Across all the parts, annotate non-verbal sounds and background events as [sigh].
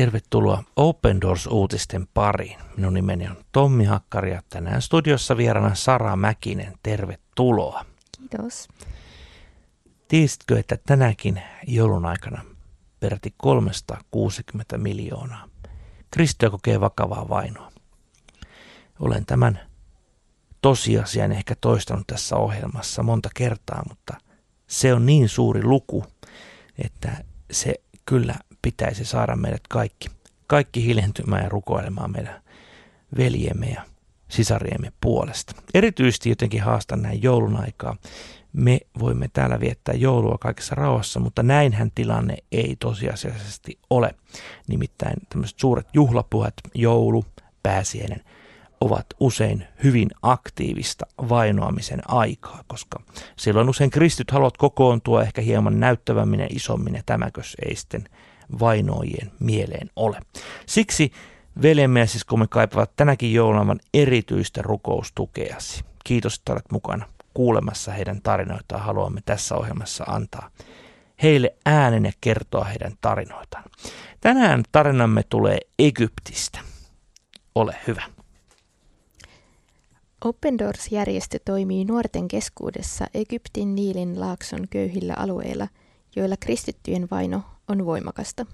Tervetuloa Open Doors-uutisten pariin. Minun nimeni on Tommi Hakkari ja tänään studiossa vieraana Sara Mäkinen. Tervetuloa. Kiitos. Tiesitkö, että tänäkin joulun aikana peräti 360 miljoonaa kristittyä kokee vakavaa vainoa? Olen tämän tosiasian ehkä toistanut tässä ohjelmassa monta kertaa, mutta se on niin suuri luku, että se kyllä pitäisi saada meidät kaikki, kaikki hiljentymään ja rukoilemaan meidän veljemme ja sisariemme puolesta. Erityisesti jotenkin haastan näin joulun aikaa. Me voimme täällä viettää joulua kaikessa rauhassa, mutta näinhän tilanne ei tosiasiallisesti ole. Nimittäin tämmöiset suuret juhlapuhet, joulu, pääsiäinen, ovat usein hyvin aktiivista vainoamisen aikaa, koska silloin usein kristit haluavat kokoontua ehkä hieman näyttävämmin ja isommin, ja tämäkös ei sitten vainoajien mieleen ole. Siksi veljemme ja siskomme kaipaavat tänäkin joulunavan erityistä rukoustukeasi. Kiitos, että olet mukana kuulemassa heidän tarinoitaan. Haluamme tässä ohjelmassa antaa heille äänen ja kertoa heidän tarinoitaan. Tänään tarinamme tulee Egyptistä. Ole hyvä. Open Doors-järjestö toimii nuorten keskuudessa Egyptin Niilin laakson köyhillä alueilla, joilla kristittyjen vaino on voimakasta.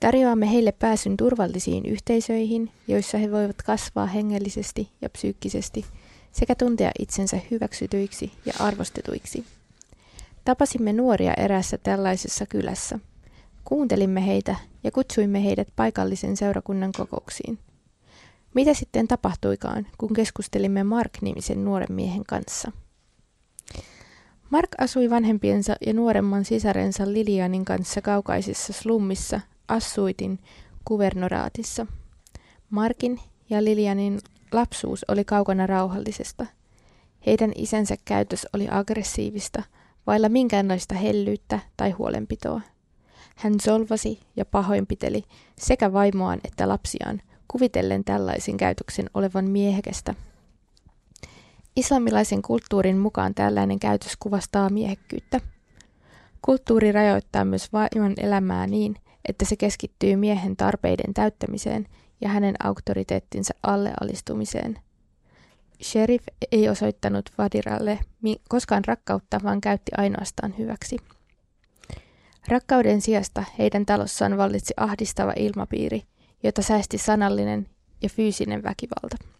Tarjoamme heille pääsyn turvallisiin yhteisöihin, joissa he voivat kasvaa hengellisesti ja psyykkisesti sekä tuntea itsensä hyväksytyiksi ja arvostetuiksi. Tapasimme nuoria erässä tällaisessa kylässä. Kuuntelimme heitä ja kutsuimme heidät paikallisen seurakunnan kokouksiin. Mitä sitten tapahtuikaan, kun keskustelimme Mark-nimisen nuoren miehen kanssa? Mark asui vanhempiensa ja nuoremman sisarensa Lilianin kanssa kaukaisessa slummissa Assuitin kuvernoraatissa. Markin ja Lilianin lapsuus oli kaukana rauhallisesta. Heidän isänsä käytös oli aggressiivista, vailla minkäänlaista hellyyttä tai huolenpitoa. Hän solvasi ja pahoinpiteli sekä vaimoaan että lapsiaan, kuvitellen tällaisen käytöksen olevan miehekästä Islamilaisen kulttuurin mukaan tällainen käytös kuvastaa miehekkyyttä. Kulttuuri rajoittaa myös vaimon elämää niin, että se keskittyy miehen tarpeiden täyttämiseen ja hänen auktoriteettinsa allealistumiseen. Sheriff ei osoittanut Vadiralle koskaan rakkautta, vaan käytti ainoastaan hyväksi. Rakkauden sijasta heidän talossaan vallitsi ahdistava ilmapiiri, jota säesti sanallinen ja fyysinen väkivalta.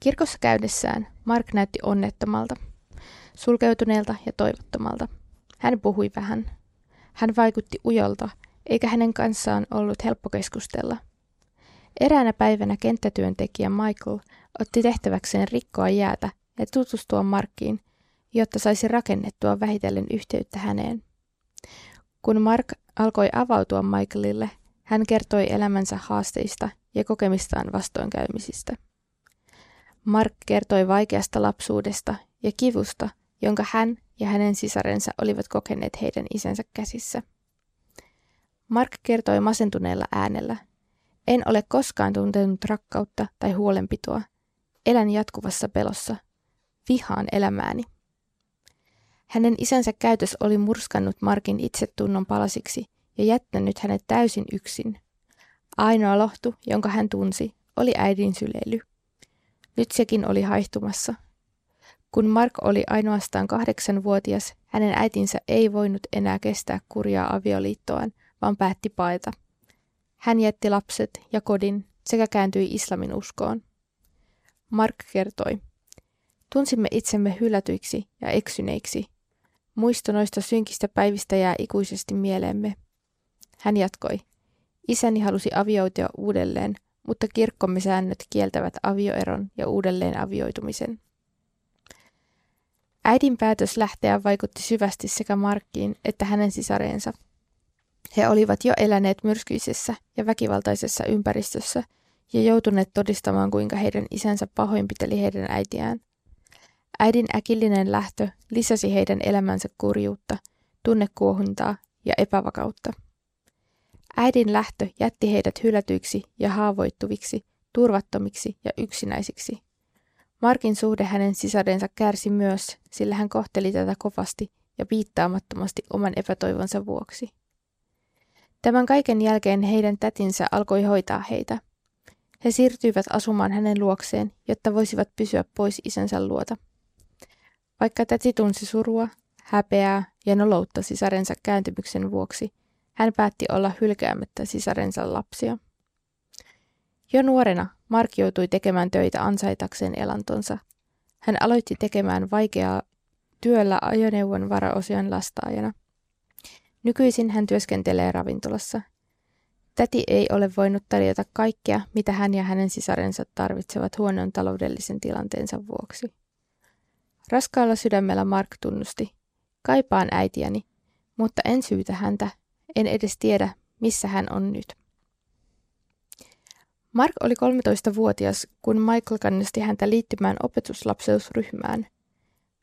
Kirkossa käydessään Mark näytti onnettomalta, sulkeutuneelta ja toivottomalta. Hän puhui vähän. Hän vaikutti ujolta, eikä hänen kanssaan ollut helppo keskustella. Eräänä päivänä kenttätyöntekijä Michael otti tehtäväkseen rikkoa jäätä ja tutustua Markkiin, jotta saisi rakennettua vähitellen yhteyttä häneen. Kun Mark alkoi avautua Michaelille, hän kertoi elämänsä haasteista ja kokemistaan vastoinkäymisistä. Mark kertoi vaikeasta lapsuudesta ja kivusta, jonka hän ja hänen sisarensa olivat kokeneet heidän isänsä käsissä. Mark kertoi masentuneella äänellä. En ole koskaan tuntenut rakkautta tai huolenpitoa. Elän jatkuvassa pelossa. Vihaan elämääni. Hänen isänsä käytös oli murskannut Markin itsetunnon palasiksi ja jättänyt hänet täysin yksin. Ainoa lohtu, jonka hän tunsi, oli äidin syleily. Nyt sekin oli haihtumassa. Kun Mark oli ainoastaan kahdeksanvuotias, hänen äitinsä ei voinut enää kestää kurjaa avioliittoaan, vaan päätti paeta. Hän jätti lapset ja kodin sekä kääntyi islamin uskoon. Mark kertoi. Tunsimme itsemme hylätyiksi ja eksyneiksi. Muisto noista synkistä päivistä jää ikuisesti mieleemme. Hän jatkoi. Isäni halusi avioitua uudelleen, mutta kirkkomme säännöt kieltävät avioeron ja uudelleen avioitumisen. Äidin päätös lähteä vaikutti syvästi sekä Markkiin että hänen sisareensa. He olivat jo eläneet myrskyisessä ja väkivaltaisessa ympäristössä ja joutuneet todistamaan, kuinka heidän isänsä pahoinpiteli heidän äitiään. Äidin äkillinen lähtö lisäsi heidän elämänsä kurjuutta, tunnekuohuntaa ja epävakautta. Äidin lähtö jätti heidät hylätyiksi ja haavoittuviksi, turvattomiksi ja yksinäisiksi. Markin suhde hänen sisarensa kärsi myös, sillä hän kohteli tätä kovasti ja piittaamattomasti oman epätoivonsa vuoksi. Tämän kaiken jälkeen heidän tätinsä alkoi hoitaa heitä. He siirtyivät asumaan hänen luokseen, jotta voisivat pysyä pois isänsä luota. Vaikka täti tunsi surua, häpeää ja noloutta sisarensa kääntymyksen vuoksi, hän päätti olla hylkäämättä sisarensa lapsia. Jo nuorena Mark joutui tekemään töitä ansaitakseen elantonsa. Hän aloitti tekemään vaikeaa työllä ajoneuvon varaosion lastaajana. Nykyisin hän työskentelee ravintolassa. Täti ei ole voinut tarjota kaikkea, mitä hän ja hänen sisarensa tarvitsevat huonon taloudellisen tilanteensa vuoksi. Raskaalla sydämellä Mark tunnusti, kaipaan äitiäni, mutta en syytä häntä, en edes tiedä, missä hän on nyt. Mark oli 13-vuotias, kun Michael kannesti häntä liittymään opetuslapseusryhmään.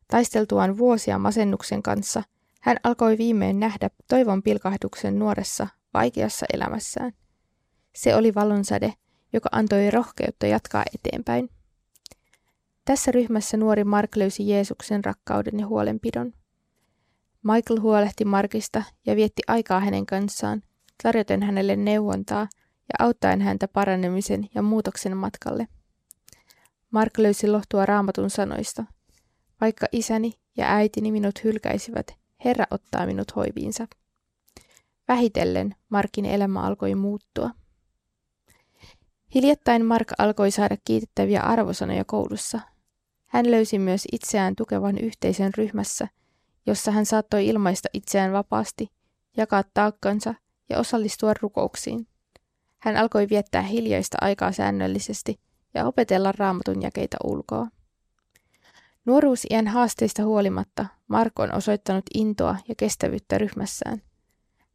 Taisteltuaan vuosia masennuksen kanssa, hän alkoi viimein nähdä toivon pilkahduksen nuoressa, vaikeassa elämässään. Se oli valonsäde, joka antoi rohkeutta jatkaa eteenpäin. Tässä ryhmässä nuori Mark löysi Jeesuksen rakkauden ja huolenpidon. Michael huolehti Markista ja vietti aikaa hänen kanssaan, tarjoten hänelle neuvontaa – ja auttaen häntä paranemisen ja muutoksen matkalle. Mark löysi lohtua raamatun sanoista. Vaikka isäni ja äitini minut hylkäisivät, Herra ottaa minut hoiviinsa. Vähitellen Markin elämä alkoi muuttua. Hiljattain Mark alkoi saada kiitettäviä arvosanoja koulussa. Hän löysi myös itseään tukevan yhteisön ryhmässä, jossa hän saattoi ilmaista itseään vapaasti, jakaa taakkansa ja osallistua rukouksiin. Hän alkoi viettää hiljaista aikaa säännöllisesti ja opetella raamatun jakeita ulkoa. Nuoruusiän haasteista huolimatta Mark on osoittanut intoa ja kestävyyttä ryhmässään.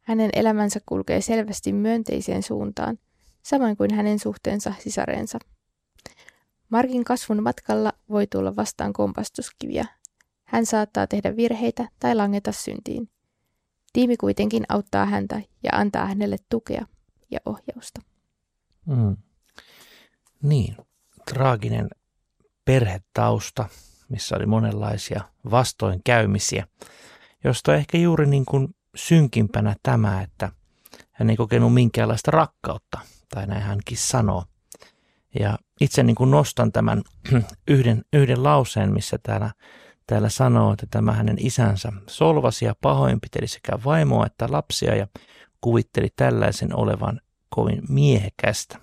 Hänen elämänsä kulkee selvästi myönteiseen suuntaan, samoin kuin hänen suhteensa sisareensa. Markin kasvun matkalla voi tulla vastaan kompastuskiviä. Hän saattaa tehdä virheitä tai langeta syntiin. Tiimi kuitenkin auttaa häntä ja antaa hänelle tukea – ja ohjausta. Mm. Niin, traaginen perhetausta, missä oli monenlaisia vastoinkäymisiä, josta ehkä juuri niin kuin synkimpänä tämä, että hän ei kokenut minkäänlaista rakkautta, tai näin hänkin sanoo. Ja itse niin kuin nostan tämän [clears throat] yhden, yhden lauseen, missä täällä, täällä sanoo, että tämä hänen isänsä solvasi ja pahoinpiteli sekä vaimoa että lapsia ja kuvitteli tällaisen olevan kovin miehekästä.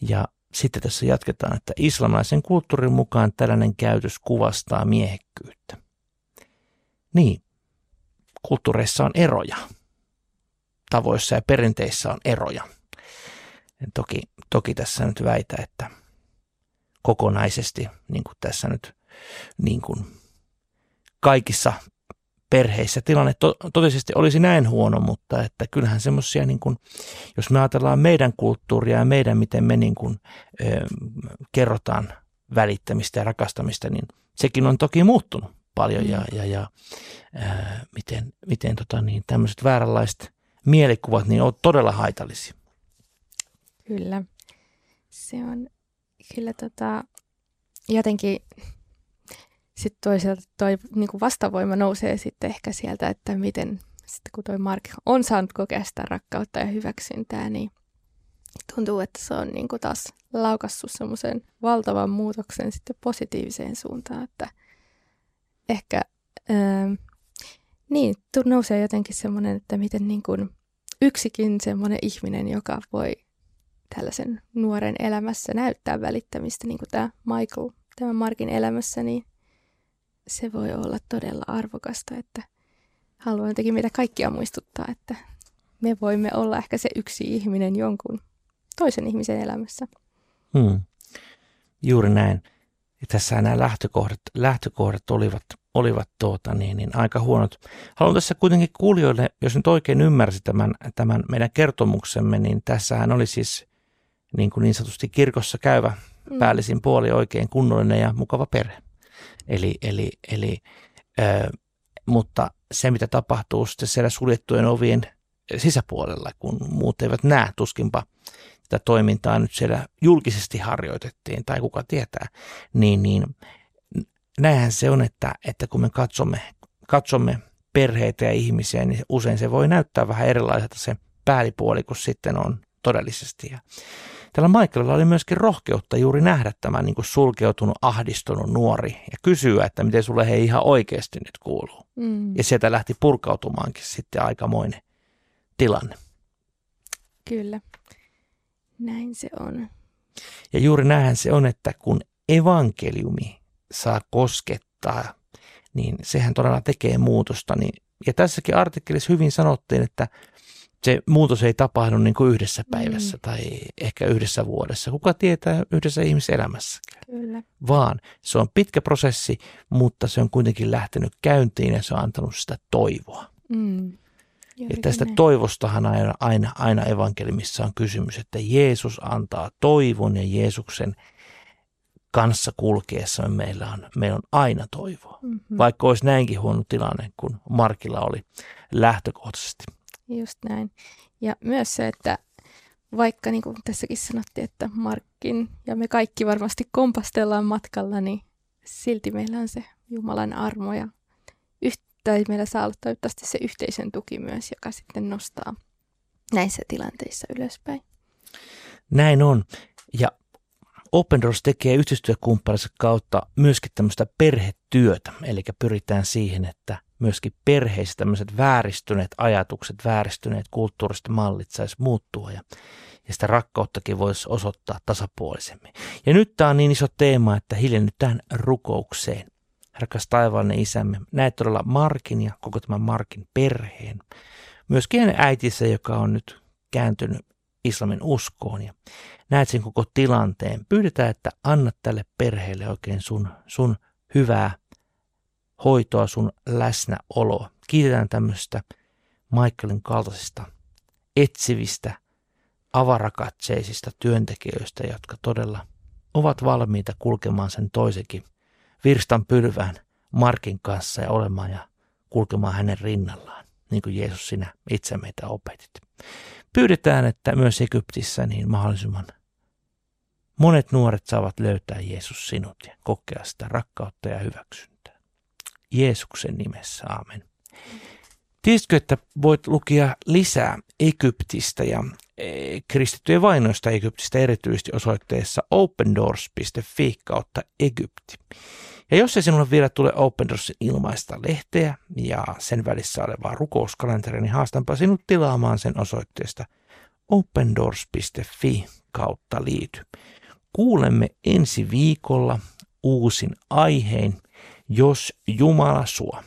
Ja sitten tässä jatketaan, että islamilaisen kulttuurin mukaan tällainen käytös kuvastaa miehekkyyttä. Niin, kulttuureissa on eroja. Tavoissa ja perinteissä on eroja. En toki, toki tässä nyt väitä, että kokonaisesti, niin kuin tässä nyt niin kuin kaikissa perheissä tilanne to, totisesti olisi näin huono, mutta että kyllähän semmoisia, niin kuin, jos me ajatellaan meidän kulttuuria ja meidän, miten me niin kuin, ö, kerrotaan välittämistä ja rakastamista, niin sekin on toki muuttunut paljon mm. ja, ja, ja ö, miten, miten tota, niin, tämmöiset vääränlaiset mielikuvat niin on todella haitallisia. Kyllä. Se on kyllä tota, jotenkin sitten toisaalta toi niin kuin vastavoima nousee sitten ehkä sieltä, että miten sitten kun toi Mark on saanut kokea sitä rakkautta ja hyväksyntää, niin tuntuu, että se on niin kuin taas laukassut semmoisen valtavan muutoksen sitten positiiviseen suuntaan, että ehkä ää, niin, nousee jotenkin semmoinen, että miten niin kuin yksikin semmoinen ihminen, joka voi tällaisen nuoren elämässä näyttää välittämistä, niin kuin tämä Michael, tämä Markin elämässä, niin se voi olla todella arvokasta, että haluan jotenkin meitä kaikkia muistuttaa, että me voimme olla ehkä se yksi ihminen jonkun toisen ihmisen elämässä. Hmm. Juuri näin. Ja tässä nämä lähtökohdat, lähtökohdat olivat, olivat tuota, niin, niin aika huonot. Haluan tässä kuitenkin kuulijoille, jos nyt oikein ymmärsi tämän, tämän meidän kertomuksemme, niin tässähän oli siis niin, kuin niin sanotusti kirkossa käyvä mm. päällisin puoli oikein kunnollinen ja mukava perhe. Eli, eli, eli ö, mutta se, mitä tapahtuu sitten siellä suljettujen ovien sisäpuolella, kun muut eivät näe, tuskinpa tätä toimintaa nyt siellä julkisesti harjoitettiin, tai kuka tietää, niin, niin näinhän se on, että, että kun me katsomme, katsomme perheitä ja ihmisiä, niin usein se voi näyttää vähän erilaiselta se päällipuoli kuin sitten on todellisesti. Ja tällä Michaelilla oli myöskin rohkeutta juuri nähdä tämä niin kuin sulkeutunut, ahdistunut nuori ja kysyä, että miten sulle he ihan oikeasti nyt kuuluu. Mm. Ja sieltä lähti purkautumaankin sitten aikamoinen tilanne. Kyllä, näin se on. Ja juuri näinhän se on, että kun evankeliumi saa koskettaa, niin sehän todella tekee muutosta. Niin, ja tässäkin artikkelissa hyvin sanottiin, että se muutos ei tapahdu niin kuin yhdessä mm. päivässä mm. tai ehkä yhdessä vuodessa. Kuka tietää yhdessä ihmiselämässä? Kyllä. Vaan se on pitkä prosessi, mutta se on kuitenkin lähtenyt käyntiin ja se on antanut sitä toivoa. Mm. Ja tästä näin. toivostahan aina, aina, aina evankelimissa on kysymys, että Jeesus antaa toivon ja Jeesuksen kanssa kulkeessa meillä on, meillä on aina toivoa. Mm-hmm. Vaikka olisi näinkin huono tilanne kuin Markilla oli lähtökohtaisesti. Just näin. Ja myös se, että vaikka niin kuin tässäkin sanottiin, että Markkin ja me kaikki varmasti kompastellaan matkalla, niin silti meillä on se Jumalan armo ja tai meillä saa olla toivottavasti se yhteisön tuki myös, joka sitten nostaa näissä tilanteissa ylöspäin. Näin on. Ja Open Doors tekee yhteistyökumppaninsa kautta myöskin tämmöistä perhetyötä, eli pyritään siihen, että myöskin perheissä tämmöiset vääristyneet ajatukset, vääristyneet kulttuuriset mallit saisi muuttua ja, ja sitä rakkauttakin voisi osoittaa tasapuolisemmin. Ja nyt tämä on niin iso teema, että hiljennytään rukoukseen. Rakas taivaallinen isämme, näet todella Markin ja koko tämän Markin perheen. Myöskin äitinsä, joka on nyt kääntynyt islamin uskoon ja näet sen koko tilanteen. Pyydetään, että anna tälle perheelle oikein sun, sun hyvää hoitoa, sun läsnäoloa. Kiitetään tämmöistä Michaelin kaltaisista etsivistä, avarakatseisista työntekijöistä, jotka todella ovat valmiita kulkemaan sen toisenkin virstan pylvään Markin kanssa ja olemaan ja kulkemaan hänen rinnallaan, niin kuin Jeesus sinä itse meitä opetit. Pyydetään, että myös Egyptissä niin mahdollisimman monet nuoret saavat löytää Jeesus sinut ja kokea sitä rakkautta ja hyväksyntää. Jeesuksen nimessä, aamen. Tiesitkö, että voit lukea lisää Egyptistä ja e, kristittyjen vainoista Egyptistä erityisesti osoitteessa opendoors.fi kautta Egypti. Ja jos ei sinulle vielä tule Open Doorsin ilmaista lehteä ja sen välissä olevaa rukouskalenteria, niin haastanpa sinut tilaamaan sen osoitteesta opendoors.fi kautta liity. Kuulemme ensi viikolla uusin aihein, jos Jumala suo.